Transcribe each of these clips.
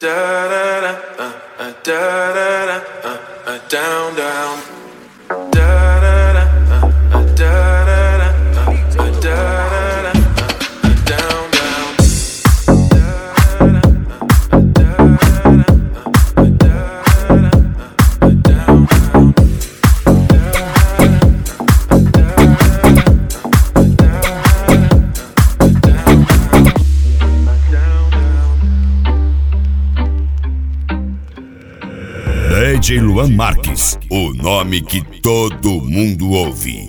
da da da da uh, da da da uh, uh, down down. DJ Luan Marques, o nome que todo mundo ouve.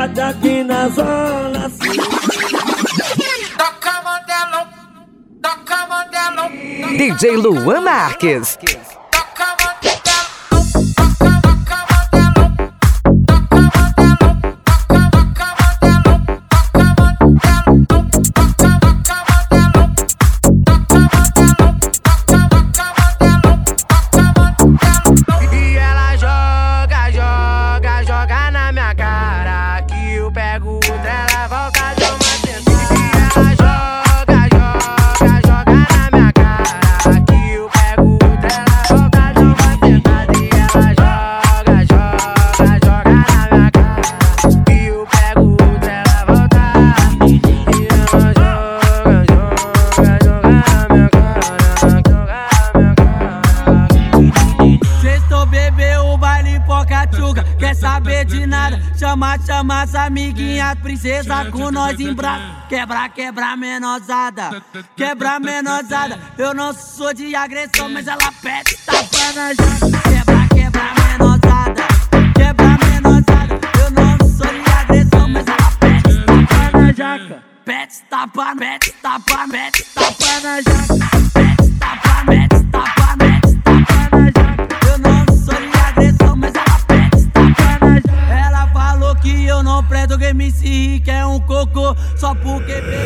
cidade aqui na zona Toca Mandelão, toca Mandelão DJ Luan Marques. Princesa com nós em braço. Quebra, quebra menosada. Quebra menosada. Eu não sou de agressão, mas ela pede tapa na jaca. Quebra, quebra menosada. Quebra menosada. Eu não sou de agressão, mas ela pede tapa na jaca. Pede tapa, pede tapa, pede tapa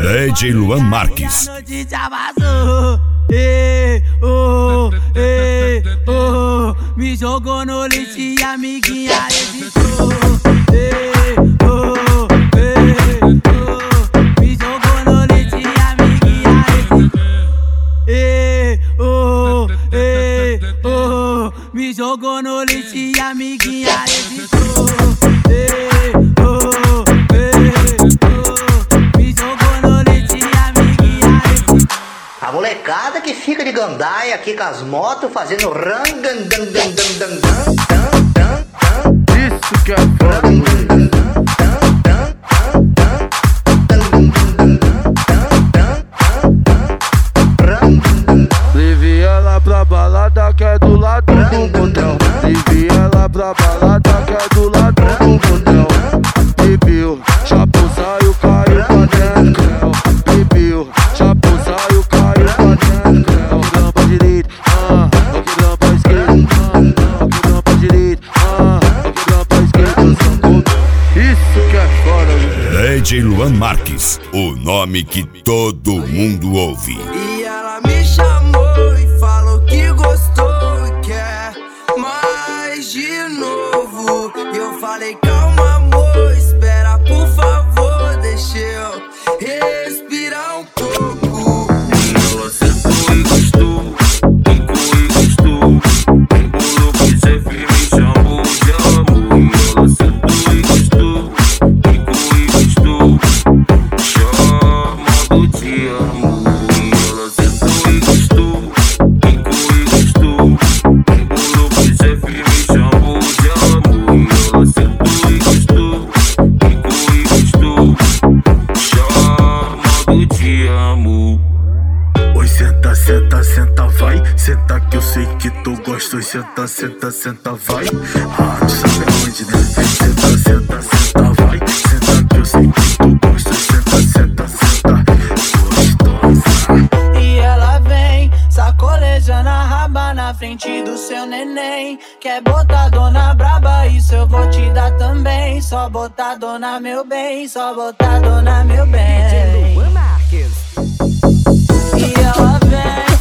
DJ Luan Marques. A vazou. Me jogou no lixo e amiguinha evitou. Que fica de gandaia aqui com as motos fazendo Isso que é foda, Leve ela pra balada que é do Marques, o nome que todo mundo ouve. E ela me chamou senta, senta, senta, vai. Ah, tu sabe aonde, né? Senta, senta, senta, vai. Senta que eu sei que tu gosta. Senta, senta, senta. Gostosa. E ela vem sacolejando a raba na frente do seu neném. Quer botar dona braba, isso eu vou te dar também. Só botar dona meu bem, só botar dona meu bem. E ela vem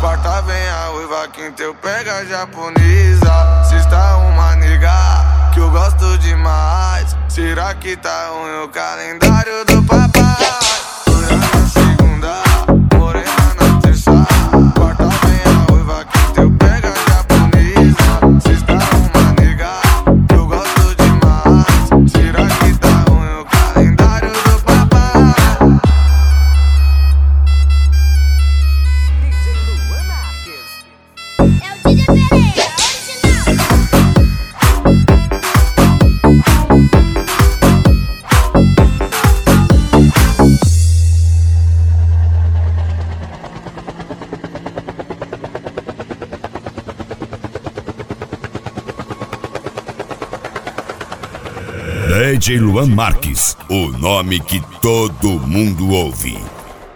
Quarta vem a uiva, quinta eu pego a japonesa. Sexta uma nega, que eu gosto demais. Será que tá ruim o calendário do papai? DJ Luan Marques, o nome que todo mundo ouve.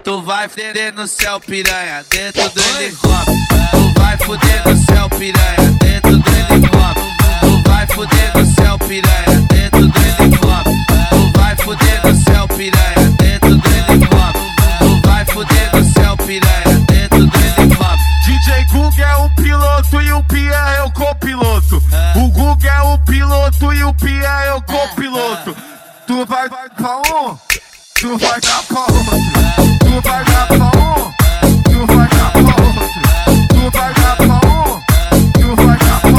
Tu vai fuder no céu, piranha, dentro do helicóptero. Tu vai fuder no céu, piranha, dentro do helicóptero. Tu vai fuder no céu, piranha, dentro do helicóptero. Tu vai fuder no céu, piranha, dentro do helicóptero. Tu vai fuder no céu, piranha, tu vai dar pra outro. Tu vai dar pra um, tu vai dar pra outro. Tu vai dar pra um, tu vai dar pra.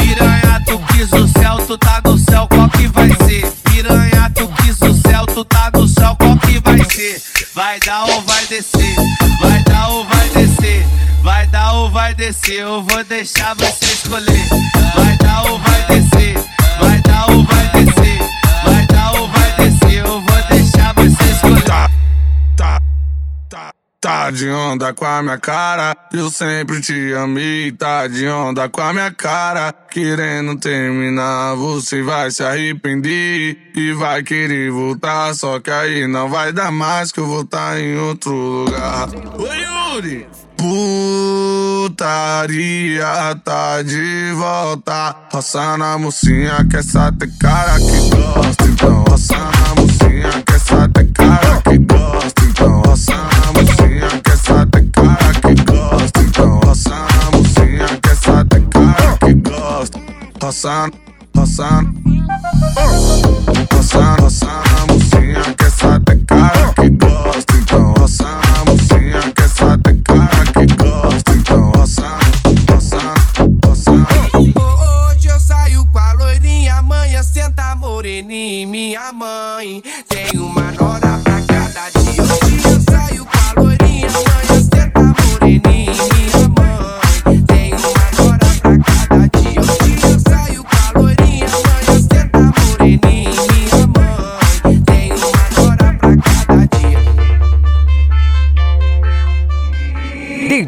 Piranha, tu quis o céu, tu tá no céu, qual que vai ser? Piranha, tu quis o céu, tu tá no céu, qual que vai ser? Vai dar ou vai descer? Vai dar ou vai descer? Vai dar ou vai descer? Eu vou deixar você escolher. Vai dar ou vai descer? Vai dar ou vai descer? Tá, tá de onda com a minha cara. Eu sempre te amei, tá de onda com a minha cara. Querendo terminar, você vai se arrepender e vai querer voltar. Só que aí não vai dar mais, que eu vou estar em outro lugar. Ô Yuri! Putaria tá de volta. Roça na mocinha, que essa tem cara que gosta. Então, roça na mocinha, que essa tem cara que gosta. Então, roça na que gosta. Então, roça na mocinha, que essa tem cara que gosta. Roça, roça, roça,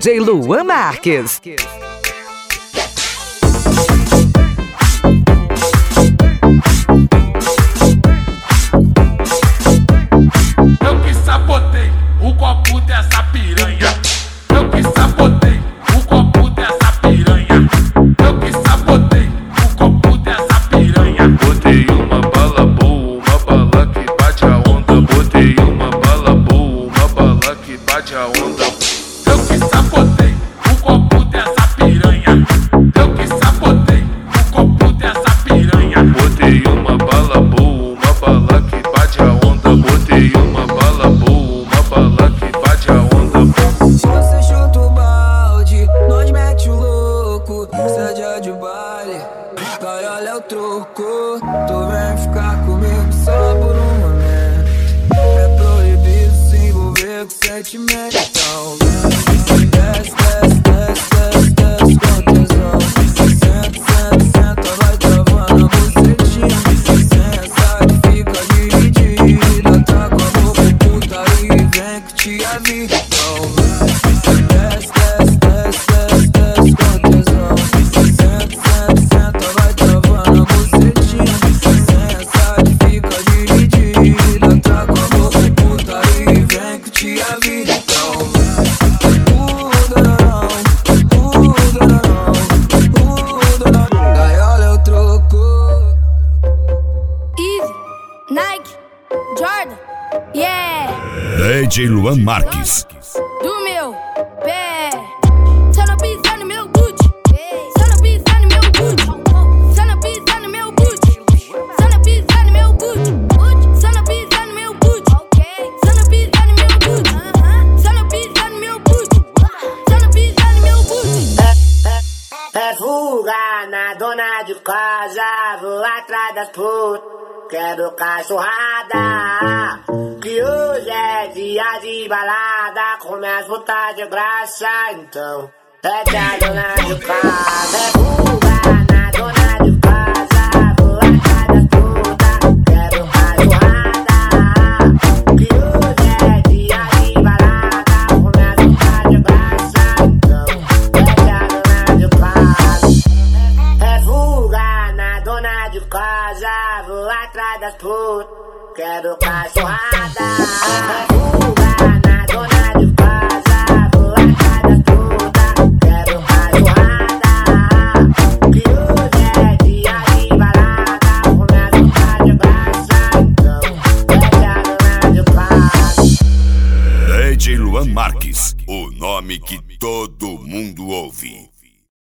DJ Luan Marques. DJ Luan Marques. do meu pé. Só não pisa no meu boot, só não pisa no meu boot, só não pisa no meu boot, só não pisa no meu boot, só não pisa no meu boot, só não pisa no meu boot, só não pisa no meu boot, só não pisa no meu. É fuga na dona de casa, vou atrás das putas, quero cachorrada. Que hoje é dia de balada, com minhas putas de graça, então. É que a dona de casa, é fuga na dona de casa, vou atrás das putas, quero cachorrada. Que hoje é dia de balada, com minhas putas de graça, então. É que a dona de casa. É fuga na dona de casa, vou atrás das putas, quero cachorrada. Fuga na de casa, vou das putas, quero cachorrada. Que hoje é de de graça, então é a dona de casa. DJ Luan Marques. O nome que todo mundo ouve.